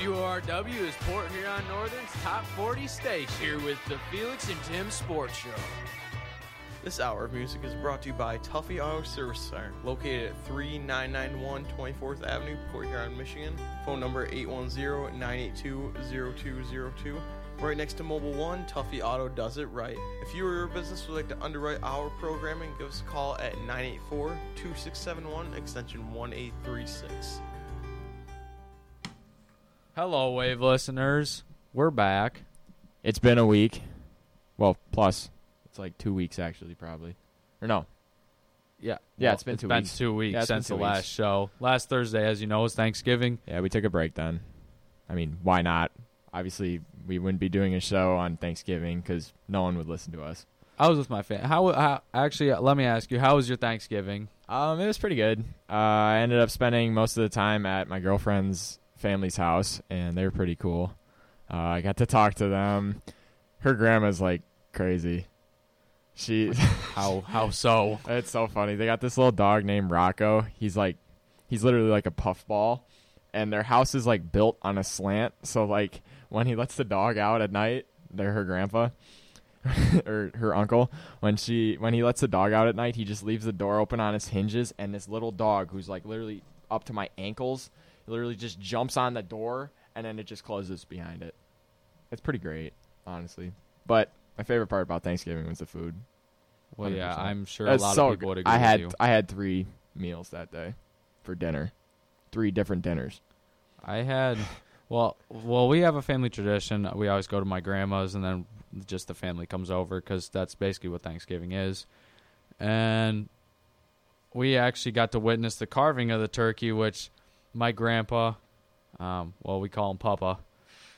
WRW is Port Huron Northern's top 40 station. Here with the Felix and Tim Sports Show. This hour of music is brought to you by Tuffy Auto Service Center, located at 3991 24th Avenue, Port Huron, Michigan. Phone number 810-982-0202. Right next to Mobile One, Tuffy Auto does it right. If you or your business would like to underwrite our programming, give us a call at 984-2671, extension 1836. Hello, Wave listeners. We're back. It's been a week. Well, plus it's like two weeks actually, probably. Or no, Yeah, Yeah, it's been two been weeks. two weeks Yeah, it's been since two the last weeks. show. Last Thursday, as you know, is Thanksgiving. yeah, we took a break then. I mean, why not? Obviously, we wouldn't be doing a show on Thanksgiving because no one would listen to us. I was with my family. How, how? Actually, uh, let me ask you, how was your Thanksgiving? Um, it was pretty good. Uh, I ended up spending most of the time at my girlfriend's family's house, and they're pretty cool. Uh, I got to talk to them. Her grandma's like crazy. She How? how so? It's so funny. They got this little dog named Rocco. He's like, he's literally like a puffball, and their house is like built on a slant. So like when he lets the dog out at night, they're her grandpa or her uncle. When she when he lets the dog out at night, he just leaves the door open on its hinges, and this little dog who's like literally up to my ankles, literally just jumps on the door, and then it just closes behind it. It's pretty great, honestly. But my favorite part about Thanksgiving was the food. Well, yeah, 100%. I'm sure That's a lot so of people would agree I had with you. I had three meals that day for dinner, three different dinners. I had, well, well, we have a family tradition. We always go to my grandma's, and then just the family comes over because that's basically what Thanksgiving is. And we actually got to witness the carving of the turkey, which my grandpa, um, well, we call him Papa,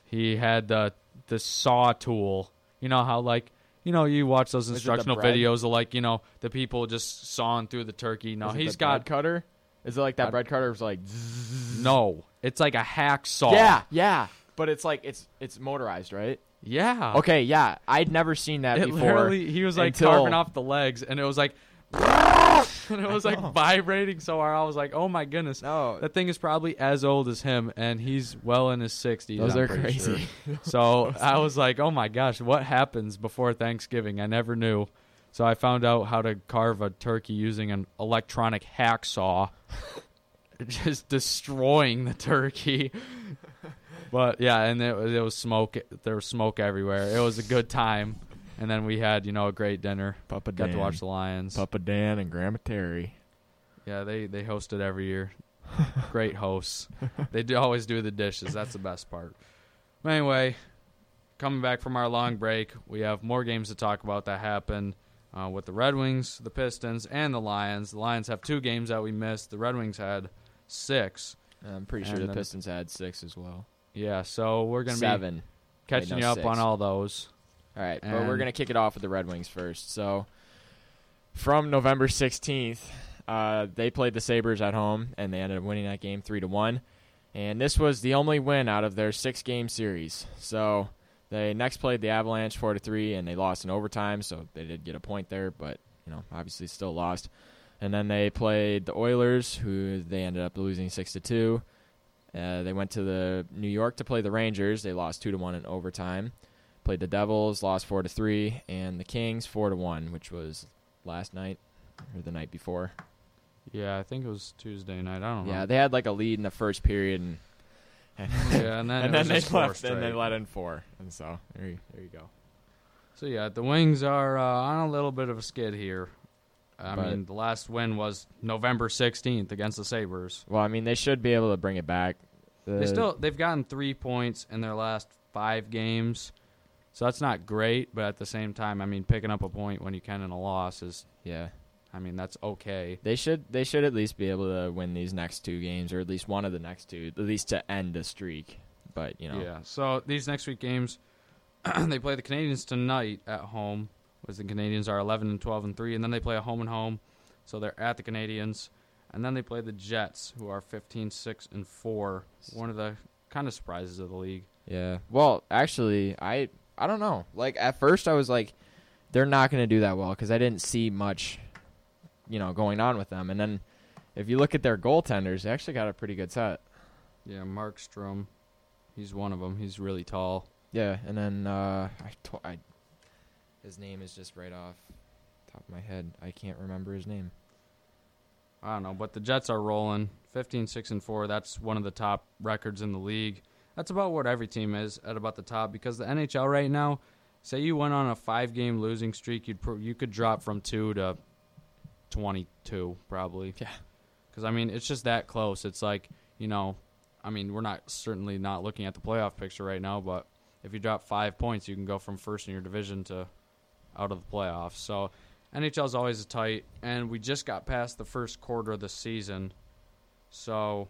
he had the the saw tool. You know how like. You know, you watch those instructional videos of like, you know, the people just sawing through the turkey. No, Is it he's got bread cutter. Is it like that I- bread cutter? Is like zzz? no. It's like a hacksaw. Yeah, yeah. But it's like it's it's motorized, right? Yeah. Okay, yeah. I'd never seen that It before. literally, he was like until- carving off the legs, and it was like, and it was like vibrating so hard. I was like, oh my goodness, No, that thing is probably as old as him, and he's well in his sixties. those I'm are crazy. sure. So I was like, oh my gosh, what happens before Thanksgiving? I never knew. So I found out how to carve a turkey using an electronic hacksaw, just destroying the turkey. But yeah, and it, was- it was smoke. There was smoke everywhere. It was a good time, and then we had you know a great dinner. Papa Got Dan, to watch the Lions. Papa Dan and Grandma Terry. Yeah, they they host it every year. Great hosts. They do always do the dishes. That's the best part. But anyway, coming back from our long break, we have more games to talk about that happened uh, with the Red Wings, the Pistons, and the Lions. The Lions have two games that we missed. The Red Wings had six. I'm pretty sure And the then- Pistons had six as well. Yeah, so we're gonna be Seven. catching Wait, you up six. on all those. All right, but we're gonna kick it off with the Red Wings first. So, from November sixteenth, uh, they played the Sabres at home, and they ended up winning that game three to one. And this was the only win out of their six-game series. So they next played the Avalanche four to three, and they lost in overtime. So they did get a point there, but you know, obviously still lost. And then they played the Oilers, who they ended up losing six to two. Uh, they went to the New York to play the Rangers. They lost two to one in overtime played the Devils, lost four to three, and the Kings four to one, which was last night or the night before. Yeah, I think it was Tuesday night. I don't know. Yeah, they had like a lead in the first period, and and, Yeah, and then, and then they left, and they let in four, and so there you, there you go. So yeah, the Wings are uh, on a little bit of a skid here. I But- mean, the last win was November 16th against the Sabres. Well, I mean, they should be able to bring it back. They The- still they've gotten 3 points in their last 5 games. So that's not great, but at the same time, I mean, picking up a point when you can in a loss is yeah, I mean, that's okay. they should they should at least be able to win these next two games, or at least one of the next two, at least to end the streak. But you know, Yeah. So these next week games they play the Canadiens tonight at home. Was the Canadiens are 11 and 12 and 3 and then they play a home and home. So they're at the Canadiens and then they play the Jets who are 15 6 and 4. One of the kind of surprises of the league. Yeah. Well, actually, I I don't know. Like at first, I was like, they're not going to do that well because I didn't see much, you know, going on with them. And then if you look at their goaltenders, they actually got a pretty good set. Yeah, Markstrom. He's one of them. He's really tall. Yeah, and then uh, I, to- I, his name is just right off top of my head. I can't remember his name. I don't know, but the Jets are rolling 15 6 and 4. That's one of the top records in the league. That's about what every team is at about the top because the NHL right now, say you went on a 5-game losing streak, you'd pro- you could drop from 2 to 22 probably. Yeah. Cuz I mean, it's just that close. It's like, you know, I mean, we're not certainly not looking at the playoff picture right now, but if you drop 5 points, you can go from first in your division to out of the playoffs. So, NHL is always tight, and we just got past the first quarter of the season. So,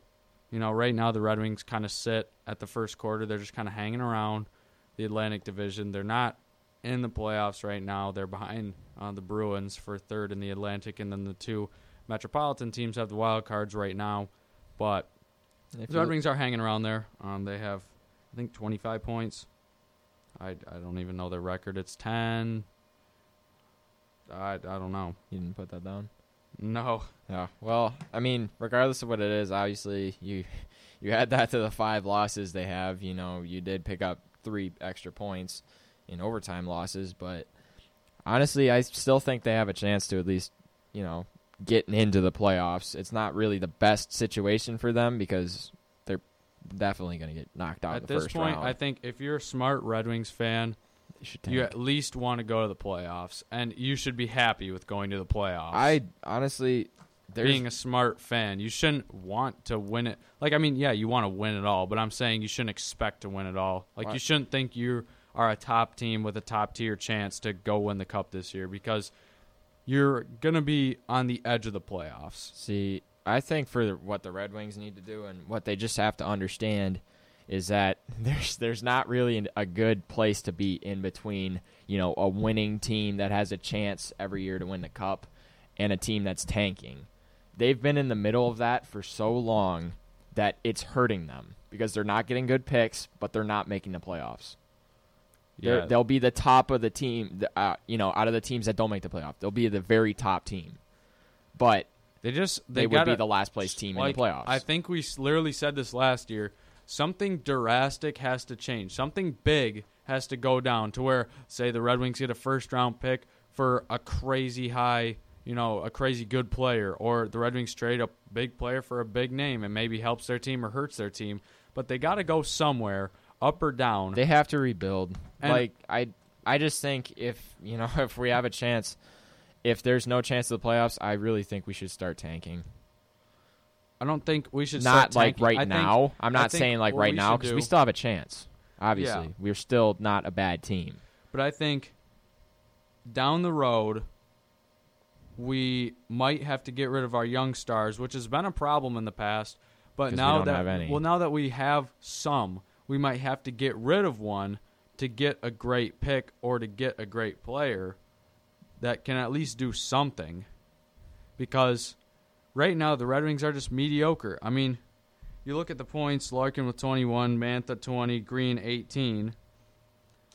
you know, right now the Red Wings kind of sit at the first quarter. They're just kind of hanging around the Atlantic Division. They're not in the playoffs right now. They're behind uh, the Bruins for third in the Atlantic, and then the two Metropolitan teams have the wild cards right now. But the Red Wings are hanging around there. Um, they have, I think, 25 points. I, I don't even know their record. It's 10. I, I don't know. you didn't put that down. No. Yeah. Well, I mean, regardless of what it is, obviously you you add that to the five losses they have. You know, you did pick up three extra points in overtime losses, but honestly, I still think they have a chance to at least, you know, getting into the playoffs. It's not really the best situation for them because they're definitely going to get knocked out At the this first point, round. I think if you're a smart Red Wings fan, They should you at least want to go to the playoffs, and you should be happy with going to the playoffs. I honestly, there's being a smart fan, you shouldn't want to win it. Like, I mean, yeah, you want to win it all, but I'm saying you shouldn't expect to win it all. Like, Right. you shouldn't think you are a top team with a top tier chance to go win the cup this year because you're gonna be on the edge of the playoffs. See, I think for what the Red Wings need to do and what they just have to understand is that there's there's not really a good place to be in between, you know, a winning team that has a chance every year to win the cup and a team that's tanking. They've been in the middle of that for so long that it's hurting them because they're not getting good picks, but they're not making the playoffs. Yeah, They'll be the top of the team, uh, you know, out of the teams that don't make the playoff. They'll be the very top team. But they just they, they, would be gotta- the last place team like, in the playoffs. I think we literally said this last year. Something drastic has to change. Something big has to go down to where, say, the Red Wings get a first round pick for a crazy high, you know, a crazy good player, or the Red Wings trade a big player for a big name and maybe helps their team or hurts their team. But they got to go somewhere, up or down. they have to rebuild. And- like I, I just think if you know if we have a chance, if there's no chance of the playoffs, I really think we should start tanking. I don't think we should Not like right I think- now. I'm not saying like right now because we still have a chance. Obviously, Yeah. we're still not a bad team. But I think down the road, we might have to get rid of our young stars, which has been a problem in the past. But now that well, now that we have some, we might have to get rid of one to get a great pick or to get a great player that can at least do something. Because right now the Red Wings are just mediocre. I mean, you look at the points: Larkin with 21, Mantha 20, Green 18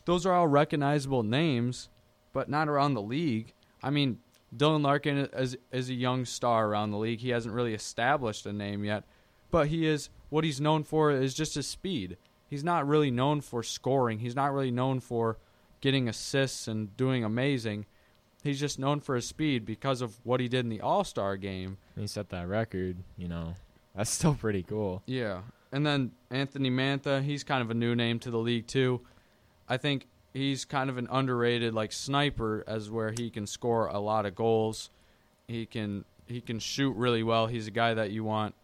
those are all recognizable names, but not around the league. I mean, Dylan Larkin is is a young star around the league. He hasn't really established a name yet, but he is what he's known for is just his speed. He's not really known for scoring. He's not really known for getting assists and doing amazing. He's just known for his speed because of what he did in the All Star game. He set that record. You know, that's still pretty cool. Yeah. And then Anthony Mantha, he's kind of a new name to the league too. I think he's kind of an underrated like sniper as where he can score a lot of goals. He can he can shoot really well. He's a guy that you want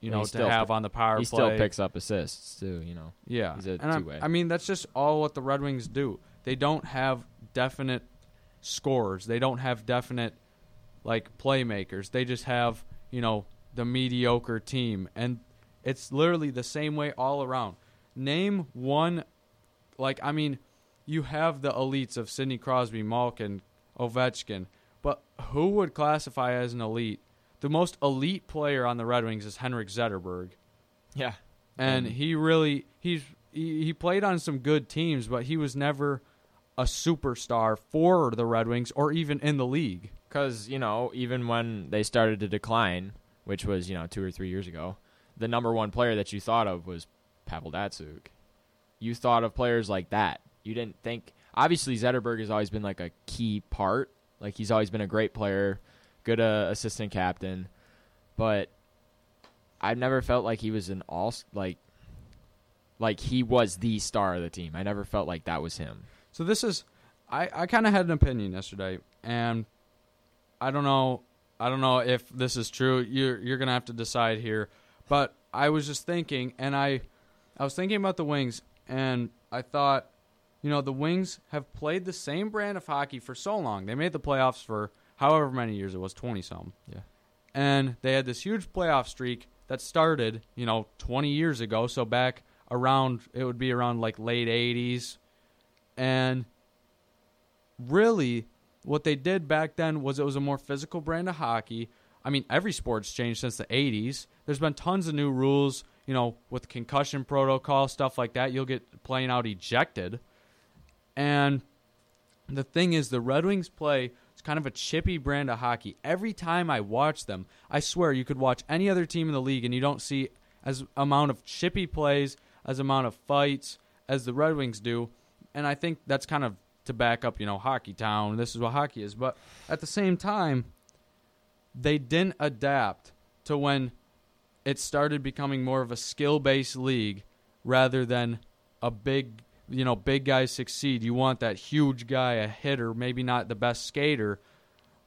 you know to have on the power he play. He still picks up assists too. You know, Yeah, He's a and two-way. I mean, that's just all what the Red Wings do. They don't have definite scorers. They don't have definite like playmakers. They just have you know the mediocre team, and it's literally the same way all around. Name one, like I mean, you have the elites of Sidney Crosby, Malkin, Ovechkin, but who would classify as an elite? The most elite player on the Red Wings is Henrik Zetterberg yeah. and Um, he really he's he, he played on some good teams, but he was never a superstar for the Red Wings or even in the league. Because you know, even when they started to decline, which was you know two or three years ago, the number one player that you thought of was Pavel Datsyuk. you thought of players like that. You didn't think. Obviously, Zetterberg has always been like a key part. Like he's always been a great player, good uh, assistant captain, but I've never felt like he was an all like like he was the star of the team. I never felt like that was him. So this is, I, I kind of had an opinion yesterday, and I don't know, I don't know if this is true. You're you're gonna have to decide here, but I was just thinking, and I, I was thinking about the Wings, and I thought, you know, the Wings have played the same brand of hockey for so long. They made the playoffs for however many years it was, twenty some. Yeah. And they had this huge playoff streak that started, you know, 20 years ago. So back around, it would be around like late 80s. And really, what they did back then was it was a more physical brand of hockey. I mean, every sport's changed since the 80s. There's been tons of new rules, you know, with concussion protocol, stuff like that. You'll get playing out ejected. And the thing is, the Red Wings play it's kind of a chippy brand of hockey. Every time I watch them, I swear you could watch any other team in the league and you don't see as amount of chippy plays, as amount of fights as the Red Wings do. And I think that's kind of to back up, you know, hockey town. This is what hockey is. But at the same time, they didn't adapt to when it started becoming more of a skill based league rather than a big you know big guys succeed. You want that huge guy, a hitter, maybe not the best skater,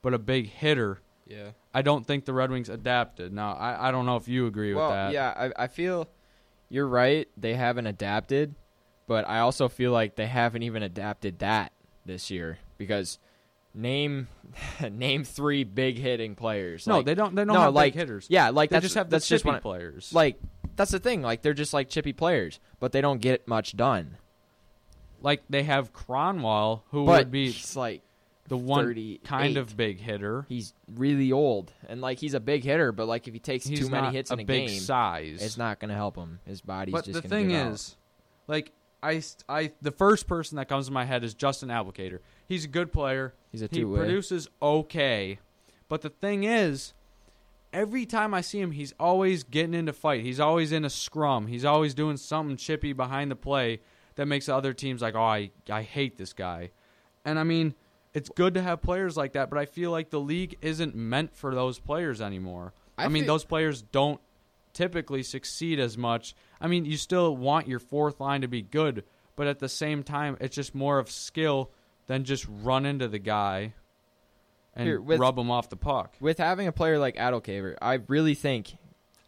but a big hitter. Yeah. I don't think the Red Wings adapted. Now I, I don't know if you agree well, with that. yeah, I, I feel you're right. They haven't adapted, but I also feel like they haven't even adapted that this year because name name three big hitting players. No, Like, they don't. They don't no, have like big hitters. Yeah, like they that's just have that's just chippy one, players. like that's the thing. Like they're just like chippy players, but they don't get much done. like they have Kronwall, who but would be he's like the one kind of big hitter. he's really old and like he's a big hitter, but like if he takes He's too many hits in a game, size. it's not going to help him. His body's but just the thing give out. is, like I, I, the first person that comes to my head is Justin Abdelkader. He's a good player. he's a he two way. produces okay, but the thing is, every time I see him, he's always getting into fight. He's always in a scrum. He's always doing something chippy behind the play that makes the other teams like, oh, I, I hate this guy. And I mean, it's good to have players like that, but I feel like the league isn't meant for those players anymore. I, I mean, those players don't typically succeed as much. I mean, you still want your fourth line to be good, but at the same time, it's just more of skill than just run into the guy and Here, with- rub him off the puck. with having a player like Abdelkader, I really think,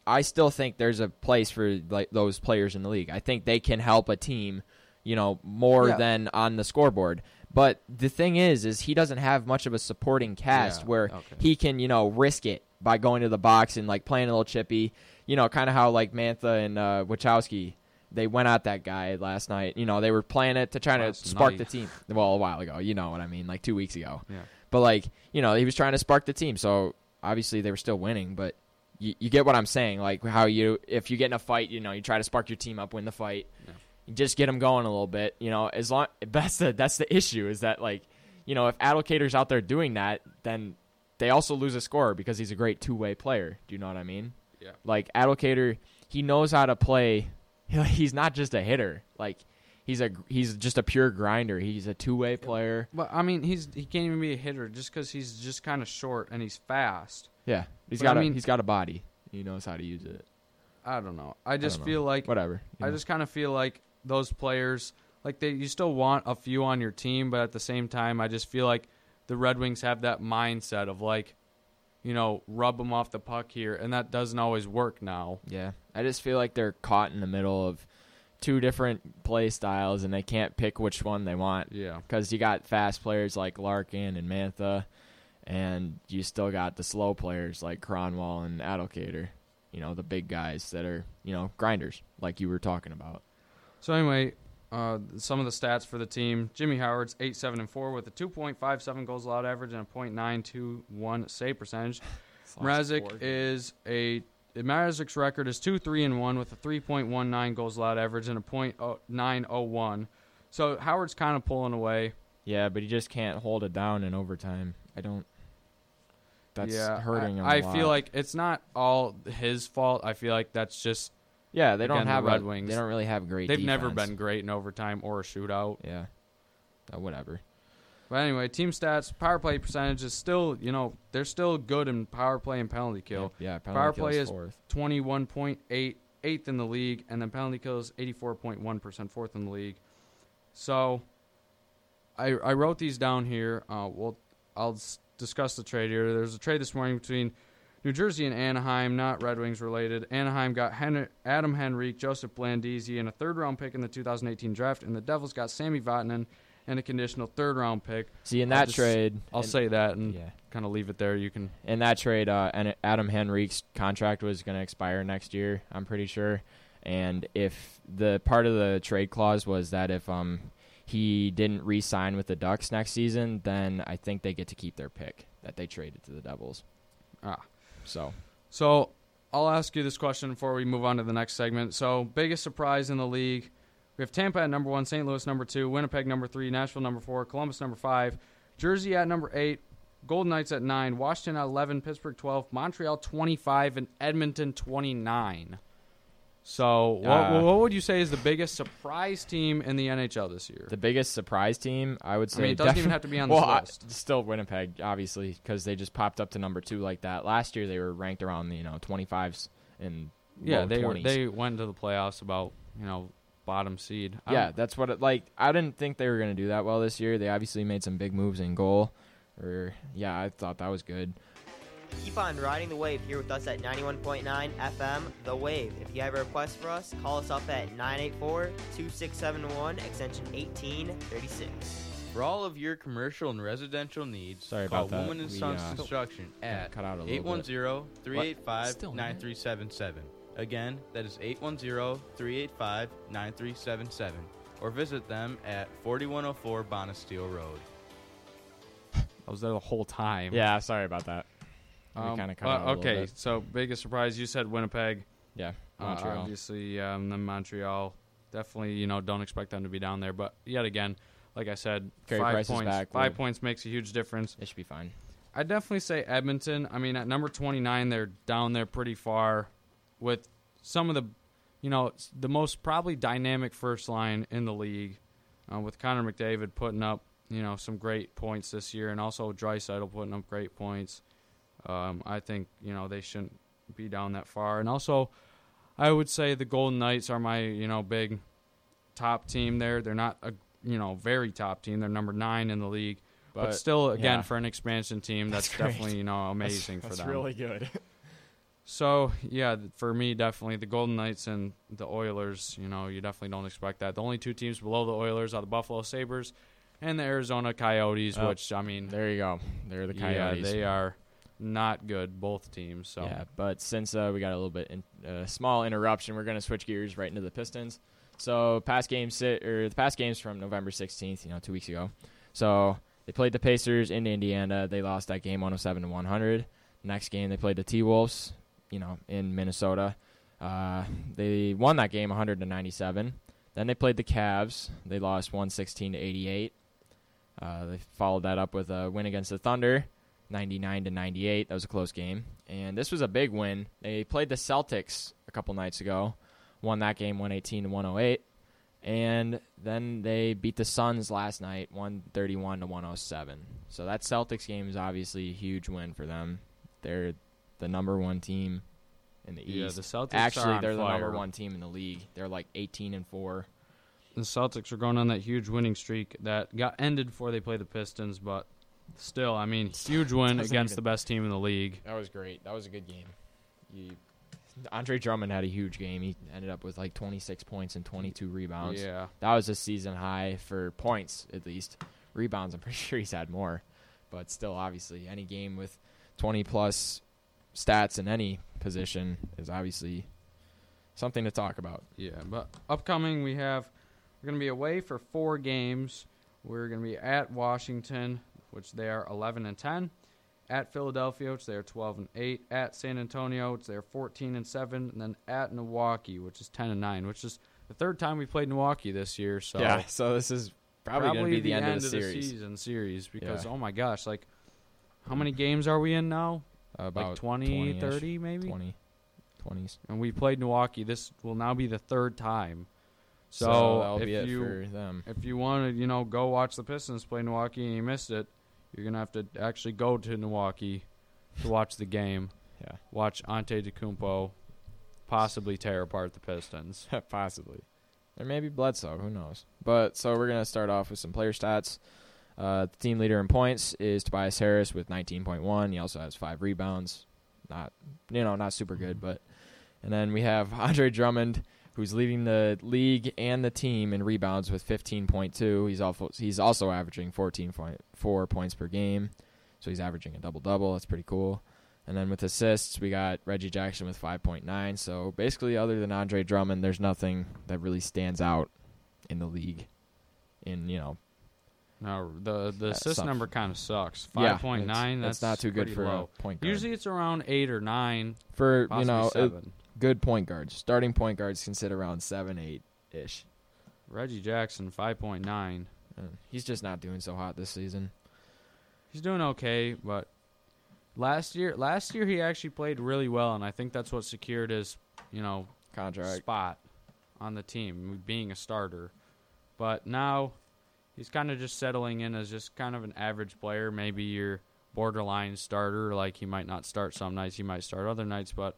I still think there's a place for like those players in the league. I think they can help a team, you know, more Yeah. than on the scoreboard. But the thing is, is he doesn't have much of a supporting cast Yeah, where okay. he can, you know, risk it by going to the box and like playing a little chippy. You know, kind of how like Mantha and uh, Witkowski, they went at that guy last night. You know, they were playing it to try Last to spark night. the team. Well, a while ago, you know what I mean, like two weeks ago. Yeah. But like, you know, he was trying to spark the team. So obviously they were still winning, but you, you get what I'm saying. Like how you, if you get in a fight, you know, you try to spark your team up, win the fight, Yeah. just get them going a little bit. You know, as long that's the that's the issue is that like, you know, if Abdelkader's out there doing that, then they also lose a scorer because he's a great two way player. Do you know what I mean? Yeah. Like Abdelkader, he knows how to play. He's not just a hitter. Like he's a he's just a pure grinder. He's a two way player. But I mean, he's he can't even be a hitter just because he's just kind of short and he's fast. Yeah, he's But got I a mean- he's got a body. He knows how to use it. I don't know. I just know. feel like Whatever. I know. just kind of feel like those players, like they, you still want a few on your team, but at the same time, I just feel like the Red Wings have that mindset of like, you know, rub them off the puck here, and that doesn't always work now. yeah. I just feel like they're caught in the middle of two different play styles, and they can't pick which one they want Yeah, because you got fast players like Larkin and Mantha, and you still got the slow players like Kronwall and Abdelkader. You know, the big guys that are you know grinders like you were talking about. So anyway, uh, some of the stats for the team: Jimmy Howard's eight seven and four with a two point five seven goals allowed average and a point nine two one save percentage. Mrazek is a Mrazek's record is two three and one with a three point one nine goals allowed average and a point oh, nine oh one. So Howard's kind of pulling away. Yeah, but he just can't hold it down in overtime. I don't. That's yeah, hurting him. I, feel like it's not all his fault. I feel like that's just Yeah, they don't Again, the have Red a- Wings. They don't really have great. They've never defense. been great in overtime or a shootout. Yeah, Uh, whatever. But anyway, team stats, power play percentage is still, you know, they're still good in power play and penalty kill. Yeah, penalty Power kill play is fourth. 21.8, eighth in the league, and then penalty kills 84.1%, fourth in the league. So I I wrote these down here. Uh, we'll I'll s- discuss the trade here. There's a trade this morning between New Jersey and Anaheim, not Red Wings related. Anaheim got Hen- Adam Henrique, Joseph Blandisi, and a third round pick in the 2018 draft, and the Devils got Sammy Vatanen and a conditional third round pick. See, in I'll that just- trade, I'll in- say that and yeah. kind of leave it there. You can In that trade, uh, and Adam Henrique's contract was going to expire next year. I'm pretty sure. And if the part of the trade clause was that if um he didn't re-sign with the Ducks next season, then I think they get to keep their pick that they traded to the Devils. ah. So So I'll ask you this question before we move on to the next segment. So biggest surprise in the league. We have Tampa at number one, St. Louis number two, Winnipeg number three, Nashville number four, Columbus number five, Jersey at number eight, Golden Knights at nine, Washington at eleven, Pittsburgh twelve, Montreal twenty five, and Edmonton twenty nine. So what, Uh, what would you say is the biggest surprise team in the NHL this year? the biggest surprise team, I would say. I mean, it doesn't even have to be on the well, I- list. still Winnipeg, obviously, because they just popped up to number two like that. Last year they were ranked around you know 25s and yeah, they were, 20s. they went to the playoffs about you know bottom seed. I Yeah, that's what it like. I didn't think they were going to do that well this year. They obviously made some big moves in goal. Or yeah, I thought that was good. Keep on riding the wave here with us at 91.9 FM, The Wave. If you have a request for us, call us up at 984 2671, extension 1836. For all of your commercial and residential needs, Sorry call about that. Woman and We, Sons uh, Construction at cut out a little bit. 810-385-9377. Again, that is 810-385-9377. Or visit them at 4104 Bonesteel Road. I was there the whole time. Yeah, sorry about that. We Um, kind of uh, out a little okay, so biggest surprise. You said Winnipeg. Yeah, Uh, obviously, um, then Montreal. Definitely, you know, don't expect them to be down there. But yet again, like I said, Carey five Price points. back. Five We'll- points makes a huge difference. it should be fine. I'd definitely say Edmonton. I mean, at number 29, they're down there pretty far with some of the, you know, the most probably dynamic first line in the league uh, with Connor McDavid putting up, you know, some great points this year and also Draisaitl putting up great points. Um, I think, you know, they shouldn't be down that far. And also, I would say the Golden Knights are my, you know, big top team there. They're not a, you know, very top team. They're number nine in the league. But, But, still, again, yeah. for an expansion team, that's, That's definitely you know amazing for that's them. That's really good. So yeah, for me, definitely the Golden Knights and the Oilers. You know, you definitely don't expect that. The only two teams below the Oilers are the Buffalo Sabres and the Arizona Coyotes, Oh, which I mean, there you go. They're the Coyotes. yeah, they are not good, both teams. So Yeah, but since uh, we got a little bit in, uh, small interruption, we're gonna switch gears right into the Pistons. So past games sit or the past games from November sixteenth, you know, two weeks ago. So they played the Pacers in Indiana. They lost that game one hundred seven to one hundred. Next game they played the T Wolves, you know, in Minnesota. Uh, they won that game one hundred to ninety seven. Then they played the Cavs. They lost one sixteen to eighty eight. Uh, they followed that up with a win against the Thunder, 99 to 98. That was a close game. And this was a big win. They played the Celtics a couple nights ago, won that game 118 to 108. And then they beat the Suns last night, 131 to 107. So that Celtics game is obviously a huge win for them. They're the number one team in the yeah, East. the Celtics are Actually, on they're the fire. number one team in the league. They're like 18 and four. The Celtics are going on that huge winning streak that got ended before they play the Pistons, but still, I mean, huge win against even- the best team in the league. That was great. That was a good game. You, Andre Drummond had a huge game. He ended up with like 26 points and 22 rebounds. Yeah, That was a season high for points, at least. Rebounds, I'm pretty sure he's had more. But still, obviously, any game with 20 plus stats in any position is obviously something to talk about. Yeah, but upcoming we have we're going to be away for four games. We're going to be at Washington, which they are 11 and 10, at Philadelphia, which they are 12 and 8, at San Antonio, which they are 14 and 7, and then at Milwaukee, which is 10 and 9, which is the third time we played Milwaukee this year. So yeah, so this is probably, going to be the, end, of the the season series because Yeah. oh my gosh, like how many games are we in now? About like 20, 20-ish, 30 maybe? 20, twenties. and we played Milwaukee. This will now be the third time. So, So, if you for them. if you want to, you know, go watch the Pistons play Milwaukee and you missed it, you're gonna have to actually go to Milwaukee to watch the game. Yeah, Watch Antetokounmpo possibly tear apart the Pistons. possibly. Or maybe Bledsoe. Who knows? But so we're gonna start off with some player stats. Uh, the team leader in points is Tobias Harris with 19.1. He also has five rebounds. Not you know not super good, but and then we have Andre Drummond who's leading the league and the team in rebounds with 15.2. He's also he's also averaging 14.4 points per game, so he's averaging a double double. That's pretty cool. And then with assists, we got Reggie Jackson with 5.9. So basically, other than Andre Drummond, there's nothing that really stands out in the league. In you know, No, the the assist some- number kind of sucks. yeah, Five point nine. That's, That's not too good for low. a point guard. Usually it's around eight or nine, for you know seven. Good point guards, starting point guards can sit around seven, eight ish. Reggie Jackson five point nine. Uh, he's just not doing so hot this season. He's doing okay, but last year last year he actually played really well, and I think that's what secured his you know Contract. spot on the team, being a starter. But now he's kind of just settling in as just kind of an average player, maybe your borderline starter. Like he might not start some nights, he might start other nights, but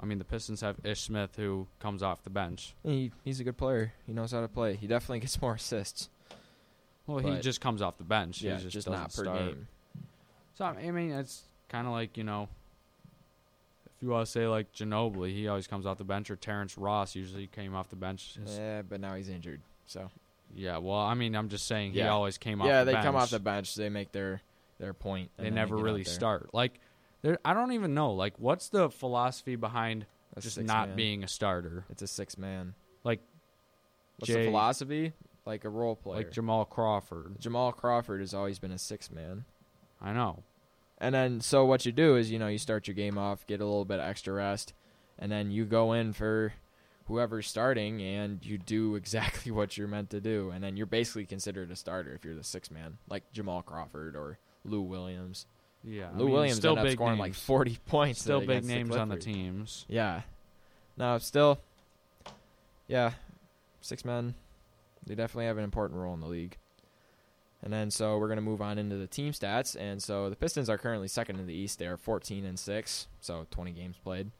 I mean the Pistons have Ish Smith who comes off the bench. He he's a good player. He knows how to play. He definitely gets more assists. Well, he But- just comes off the bench. Yeah, he just, just, doesn't not per start. game. So I mean, it's kind of like you know, if you want to say like Ginobili, he always comes off the bench, or Terrence Ross usually came off the bench. His- Yeah, but now he's injured. So Yeah, well, I mean, I'm just saying he Yeah. always came off. yeah, the they bench. come off the bench. They make their their point. and They then never get out really there. start. Like, there, I don't even know. Like, what's the philosophy behind just not man. being a starter? It's a six man. Like What's Jay- the philosophy? Like a role player. Like Jamal Crawford. Jamal Crawford has always been a six man. I know. And then so what you do is you know you start your game off, get a little bit of extra rest, and then you go in for whoever's starting and you do exactly what you're meant to do, and then you're basically considered a starter if you're the six man, like Jamal Crawford or Lou Williams. Yeah, I Lou mean, Williams still ended up scoring like 40 points. still big names on the teams. Yeah. No, still. Yeah, six men. They definitely have an important role in the league. And then so we're gonna move on into the team stats. And so the Pistons are currently second in the East. They are 14 and six, so 20 games played.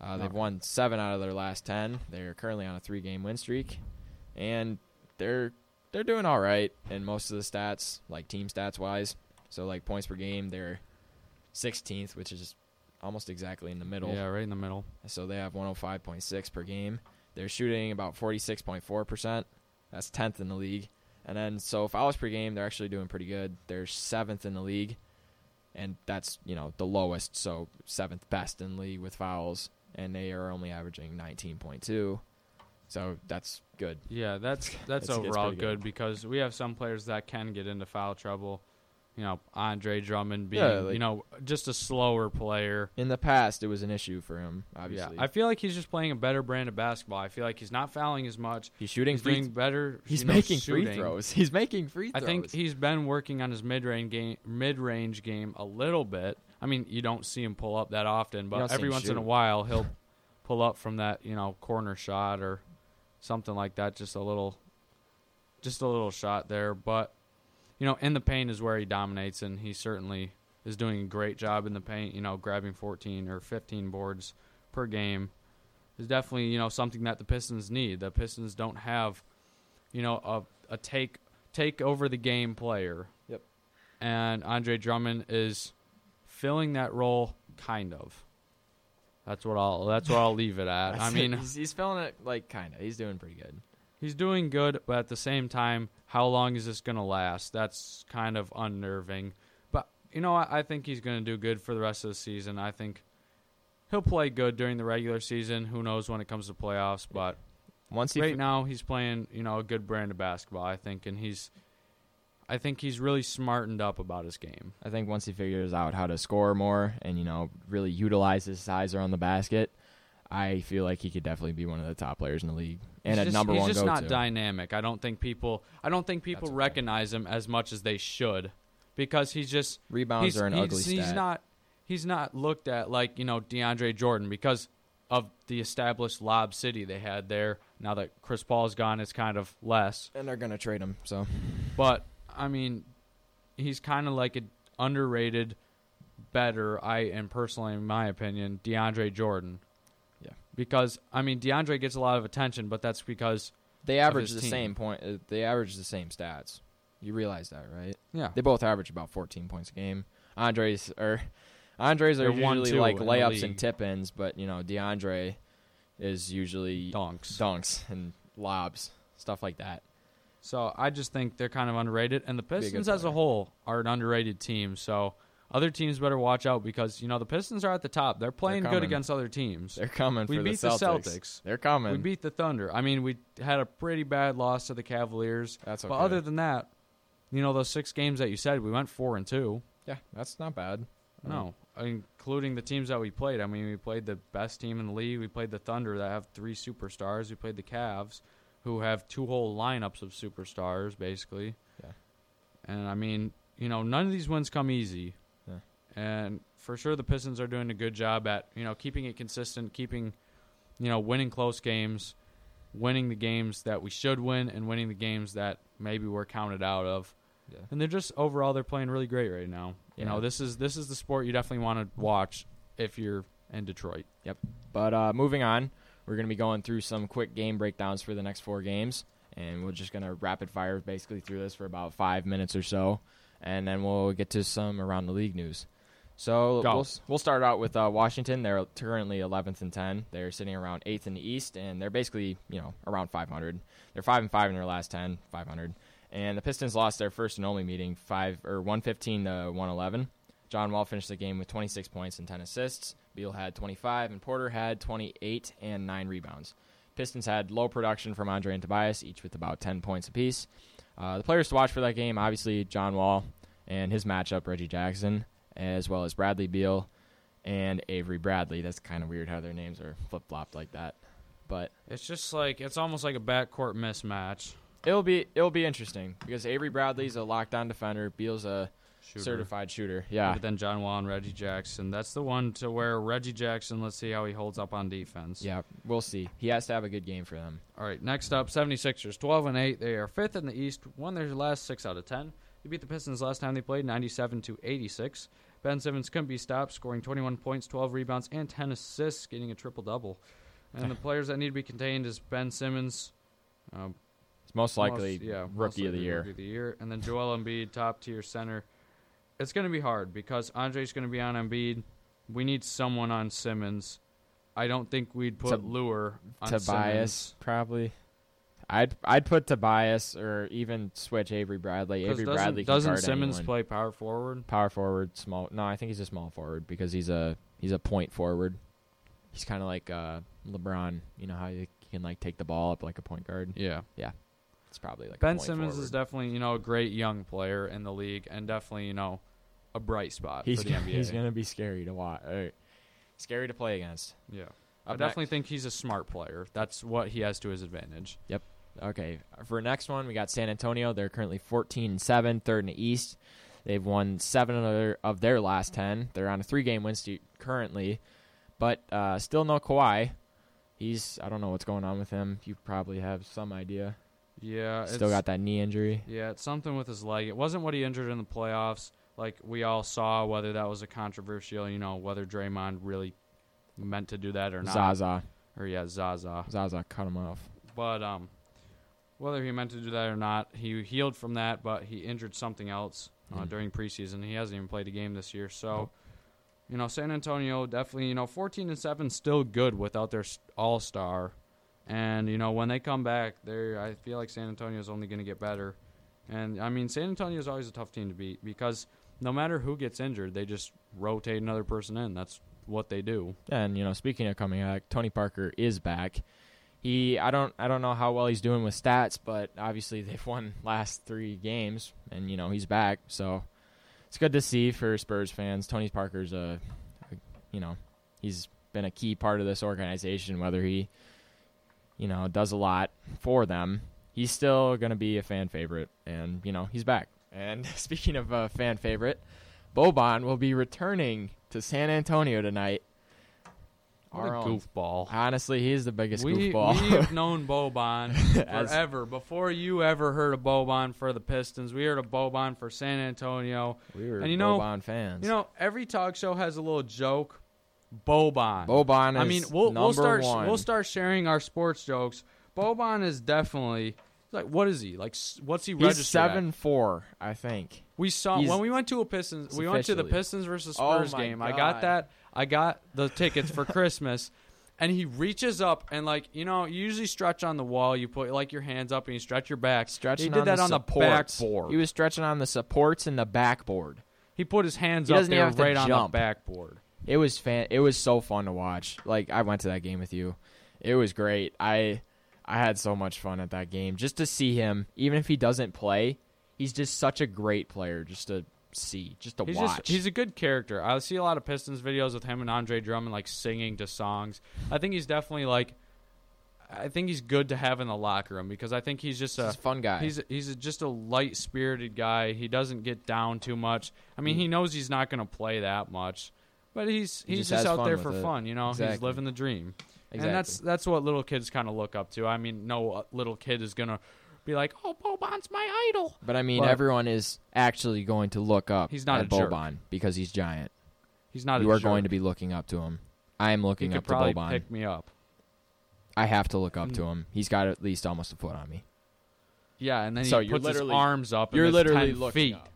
Uh, they've won seven out of their last 10. They're currently on a three-game win streak, and they're they're doing all right in most of the stats, like team stats wise. So like points per game, they're 16th, which is almost exactly in the middle. Yeah, right in the middle. So they have 105.6 per game. They're shooting about 46.4%. That's 10th in the league. And then so fouls per game, they're actually doing pretty good. They're 7th in the league. And that's, you know, the lowest, so 7th best in the league with fouls and they are only averaging 19.2. So that's good. Yeah, that's that's overall good. good. because we have some players that can get into foul trouble. You know, Andre Drummond being Yeah, like- you know just a slower player. In the past, it was an issue for him, obviously. Yeah, I feel like he's just playing a better brand of basketball. I feel like he's not fouling as much. he's shooting He's free doing better. He's you know, making free throws. He's making free throws. I think he's been working on his mid-range game, mid-range game a little bit. I mean, you don't see him pull up that often, but every once in a while he'll pull up from that, you know, corner shot or something like that. Just a little, just a little shot there. But you know, in the paint is where he dominates, and he certainly is doing a great job in the paint. You know, grabbing 14 or 15 boards per game is definitely you know something that the Pistons need. The Pistons don't have, you know, a a take take over the game player. Yep. And Andre Drummond is filling that role, kind of. That's what I'll. That's what I'll leave it at. I mean, he's, he's feeling it like kind of. He's doing pretty good. He's doing good, but at the same time, how long is this going to last? That's kind of unnerving. But you know, I, I think he's going to do good for the rest of the season. I think he'll play good during the regular season. Who knows when it comes to playoffs? But Once he right fi- now, he's playing you know a good brand of basketball. I think, and he's, I think he's really smartened up about his game. I think once he figures out how to score more and you know really utilize his size around the basket, I feel like he could definitely be one of the top players in the league and he's a just, number he's one just go not dynamic. I don't think people. I don't think people That's recognize him as much as they should, because he's just Rebounds he's, are an he's, ugly he's stat. not he's not looked at like you know DeAndre Jordan because of the established lob city they had there. Now that Chris Paul's gone, it's kind of less. And they're gonna trade him. So But I mean, he's kind of like an underrated, better. I and personally, in my opinion, DeAndre Jordan. Because I mean, DeAndre gets a lot of attention, but that's because they average the team. same point. Uh, they average the same stats. You realize that, right? yeah, They both average about 14 points a game. Andres or Andres are They're one, usually two like layups and tip ins, but you know DeAndre is usually donks. dunks and lobs, stuff like that. So I just think they're kind of underrated, and the Pistons as a whole are an underrated team. So other teams better watch out because you know the Pistons are at the top. They're playing good coming. against other teams. They're coming We for beat the Celtics. Celtics. They're coming. We beat the Thunder. I mean, we had a pretty bad loss to the Cavaliers. That's okay. But other than that, you know those six games that you said, we went four and two. yeah, that's not bad. No, um, including the teams that we played. I mean, we played the best team in the league. We played the Thunder that have three superstars. We played the Cavs, who have two whole lineups of superstars, basically. Yeah. And I mean, you know, none of these wins come easy. And for sure, the Pistons are doing a good job at you know keeping it consistent, keeping, you know, winning close games, winning the games that we should win, and winning the games that maybe we're counted out of. Yeah. And they're just overall they're playing really great right now. You Yeah. know, this is this is the sport you definitely want to watch if you're in Detroit. Yep. But uh, moving on, we're going to be going through some quick game breakdowns for the next four games, and we're just going to rapid fire basically through this for about five minutes or so, and then we'll get to some around the league news. So we'll we'll start out with uh, Washington. They're currently 11th and 10. They're sitting around eighth in the East, and they're basically you know around 500. They're five and five in their last 10, 500. And the Pistons lost their first and only meeting, five or 115 to 111. John Wall finished the game with 26 points and 10 assists. Beal had 25, and Porter had 28 and 9 rebounds. Pistons had low production from Andre and Tobias, each with about 10 points apiece. Uh, the players to watch for that game, obviously, John Wall and his matchup, Reggie Jackson, as well as Bradley Beal and Avery Bradley. That's kind of weird how their names are flip flopped like that. But It's just like it's almost like a backcourt mismatch. it'll be it'll be interesting because Avery Bradley's a lockdown defender, Beal's a Shooter. certified shooter. Yeah, But then John Wall and Reggie Jackson. That's the one to where Reggie Jackson, let's see how he holds up on defense. yeah, we'll see. He has to have a good game for them. All right, next up, 76ers, 12 and 8. They are fifth in the East, won their last six out of 10. They beat the Pistons last time they played, 97 to 86. Ben Simmons couldn't be stopped, scoring 21 points, 12 rebounds, and 10 assists, getting a triple double. And the players that need to be contained is Ben Simmons, um, It's most likely most- yeah, most rookie of the year. Rookie of the year, and then Joel Embiid, top tier center. It's going to be hard because Andre's going to be on Embiid. We need someone on Simmons. I don't think we'd put Tob- Lure on Tobias Simmons. probably. I'd I'd put Tobias or even switch Avery Bradley. Avery doesn't, Bradley doesn't Simmons anyone. play power forward? power forward, small. No, I think he's a small forward because he's a he's a point forward. He's kind of like uh, LeBron. You know how you can like take the ball up like a point guard. Yeah. Yeah. It's probably like a Ben Simmons forward. is definitely you know a great young player in the league and definitely you know a bright spot he's for the gonna, NBA. he's gonna be scary to watch. Or, scary to play against. yeah. I definitely next- think he's a smart player. That's what he has to his advantage. Okay, for next one, we got San Antonio. They're currently 14 and 7, third in the East. They've won seven of their, of their last 10. They're on a three game win streak currently, but uh, still no Kawhi. He's, I don't know what's going on with him. You probably have some idea. Yeah. Still got that knee injury. Yeah, it's something with his leg. It wasn't what he injured in the playoffs. Like we all saw, whether that was a controversial, you know, whether Draymond really meant to do that or not. Zaza. Or yeah, Zaza. Zaza cut him off. But um, whether he meant to do that or not, he healed from that, but he injured something else uh, Mhm. during preseason. He hasn't even played a game this year. So, Nope. you know, San Antonio definitely, you know, 14 and 7 still good without their all star. And, you know, when they come back, they I feel like San Antonio is only going to get better. And, I mean, San Antonio is always a tough team to beat because no matter who gets injured, they just rotate another person in. That's what they do. And you know, speaking of coming back, Tony Parker is back. He, I don't, I don't know how well he's doing with stats, but obviously they've won last three games, and you know he's back. So it's good to see for Spurs fans. Tony Parker's a, a you know, he's been a key part of this organization. Whether he, you know, does a lot for them, he's still going to be a fan favorite, and you know he's back. And speaking of a fan favorite, Boban will be returning to San Antonio tonight. What Our a own. goofball. Honestly, he's the biggest We, goofball. we've known Boban As- forever. Before you ever heard of Boban for the Pistons, we heard of Boban for San Antonio. we were And you know- Boban fans. You know, every talk show has a little joke. Boban. Boban is I mean, we'll we'll start one. we'll start sharing our sports jokes. Boban is definitely like what is he like? What's he He's registered at? seven four, I think. We saw He's- when we went to a Pistons. We went to the Pistons versus Oh Spurs my game. I got that. I got the tickets for Christmas, and he reaches up and like you know, you usually stretch on the wall. You put like your hands up and you stretch your back. Stretching He did on that the on supports. the backboard. He was stretching on the supports and the backboard. He put his hands He up doesn't there even have to right on the backboard. It was fan. It was so fun to watch. Like I went to that game with you. It was great. I I had so much fun at that game. Just to see him, even if he doesn't play, he's just such a great player. Just to see, just to He's watch. just he's a good character. I see a lot of Pistons videos with him and Andre Drummond like singing to songs. I think he's definitely like I think he's good to have in the locker room because I think he's just He's a a fun guy. He's he's just a light spirited guy. He doesn't get down too much. I mean, he knows he's not going to play that much, but he's He he's just just, out there for it. fun. You know, he's living the dream, exactly. and that's that's what little kids kind of look up to. I mean, no uh, little kid is gonna be like, "Oh, Boban's my idol." but I mean, but- everyone is actually going to look up. He's not at a jerk. Boban because he's giant. He's not. you a are going to be looking up to him. I am He looking could up to probably Boban. pick me up. I have to look up to Mm. him. He's got at least almost a foot on me. Yeah, and then So he you're puts his literally- arms up. And You're it's literally 10 looking feet. up.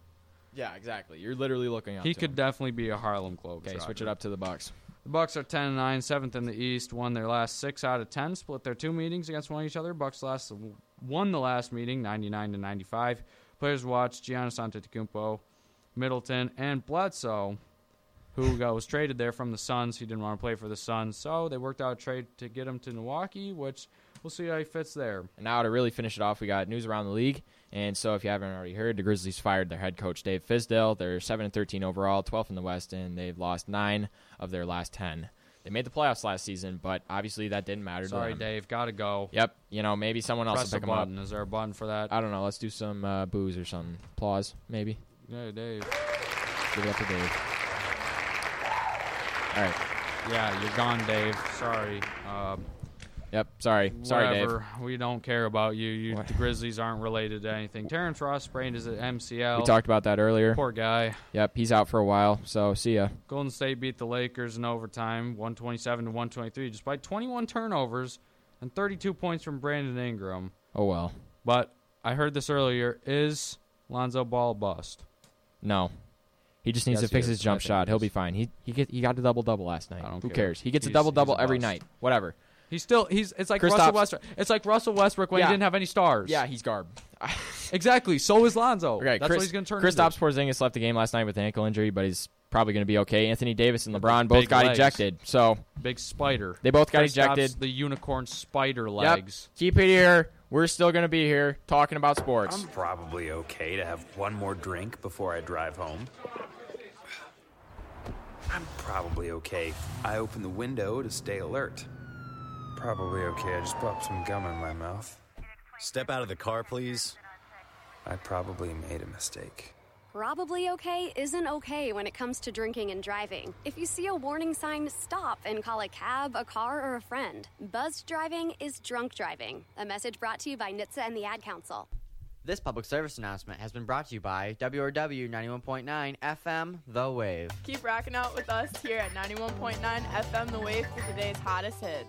Yeah, exactly. You're literally looking up. He to could him. definitely be a Harlem Globetrotter. Okay, switch it up to the Bucks. The Bucks are 10 and 9, seventh in the East. Won their last six out of 10. Split their two meetings against one each other. Bucks last won the last meeting, 99 to 95. Players watched Giannis Antetokounmpo, Middleton, and Bledsoe, who was traded there from the Suns. He didn't want to play for the Suns, so they worked out a trade to get him to Milwaukee, which we'll see how he fits there. And now to really finish it off, we got news around the league. And so, if you haven't already heard, the Grizzlies fired their head coach Dave Fizdale. They're seven and thirteen overall, 12th in the West, and they've lost nine of their last ten. They made the playoffs last season, but obviously that didn't matter. Sorry, to them. Dave. Got to go. Yep. You know, maybe someone else Press will pick them up. Is there a button for that? I don't know. Let's do some uh, booze or something. Applause, maybe. Yeah, Dave. Give it up to Dave. All right. Yeah, you're gone, Dave. Sorry. Uh, Yep. Sorry. Sorry, Dave. We don't care about you. You the Grizzlies aren't related to anything. Terrence Ross sprained his MCL. We talked about that earlier. Poor guy. Yep. He's out for a while. So see ya. Golden State beat the Lakers in overtime, 127 to 123, despite 21 turnovers and 32 points from Brandon Ingram. Oh well. But I heard this earlier: is Lonzo Ball bust? No. He just needs Yes, to fix his jump shot. he He'll be fine. He he get, he got a double double last night. Who care. cares? He gets a double double every night. Whatever. He's still he's. It's like Kristaps- Russell Westbrook. It's like Russell Westbrook when Yeah. he didn't have any stars. Yeah, he's garb. exactly. So is Lonzo. Okay, That's Chris, what he's going to turn. Kristaps. Porzingis left the game last night with an ankle injury, but he's probably going to be okay. Anthony Davis and LeBron both big got legs. ejected, so big spider. they both got Kristaps, ejected. The unicorn spider Yep. legs. Keep it here. We're still going to be here talking about sports. I'm probably okay to have one more drink before I drive home. I'm probably okay. I open the window to stay alert. Probably okay. I just popped some gum in my mouth. Step out of the car, please. I probably made a mistake. Probably okay isn't okay when it comes to drinking and driving. If you see a warning sign, stop and call a cab, a car, or a friend. Buzzed driving is drunk driving. A message brought to you by NHTSA and the Ad Council. This public service announcement has been brought to you by WRW 91.9 FM The Wave. Keep rocking out with us here at 91.9 FM The Wave for today's hottest hits.